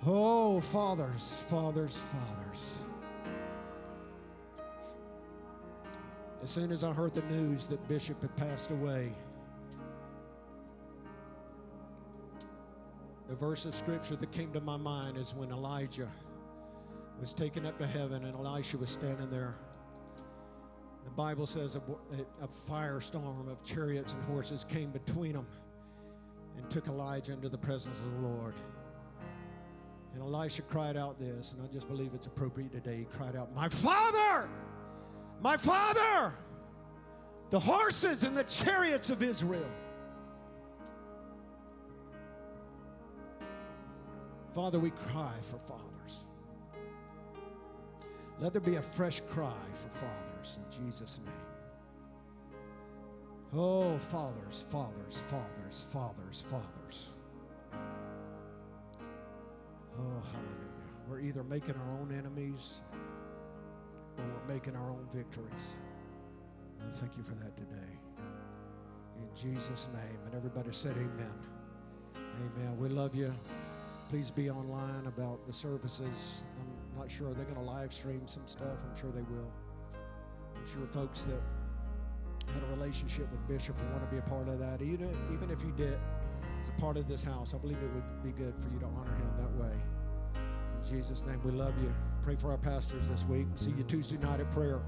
Oh, fathers, fathers, fathers. As soon as I heard the news that Bishop had passed away, the verse of scripture that came to my mind is when Elijah was taken up to heaven and Elisha was standing there the Bible says a, a, firestorm of chariots and horses came between them and took Elijah into the presence of the Lord. And Elisha cried out this, and I just believe it's appropriate today. He cried out, My father! My father! The horses and the chariots of Israel. Father, we cry for fathers. Let there be a fresh cry for fathers fathers in Jesus' name. Oh, fathers, fathers, fathers, fathers, fathers. Oh, hallelujah. We're either making our own enemies or we're making our own victories. Thank you for that today. In Jesus' name. And everybody said, Amen. Amen. We love you. Please be online about the services. I'm not sure. They're going to live stream some stuff. I'm sure they will. I'm sure folks that had a relationship with Bishop and want to be a part of that, even, even if you did as a part of this house, I believe it would be good for you to honor him that way. In Jesus' name, we love you. Pray for our pastors this week. See you Tuesday night at prayer.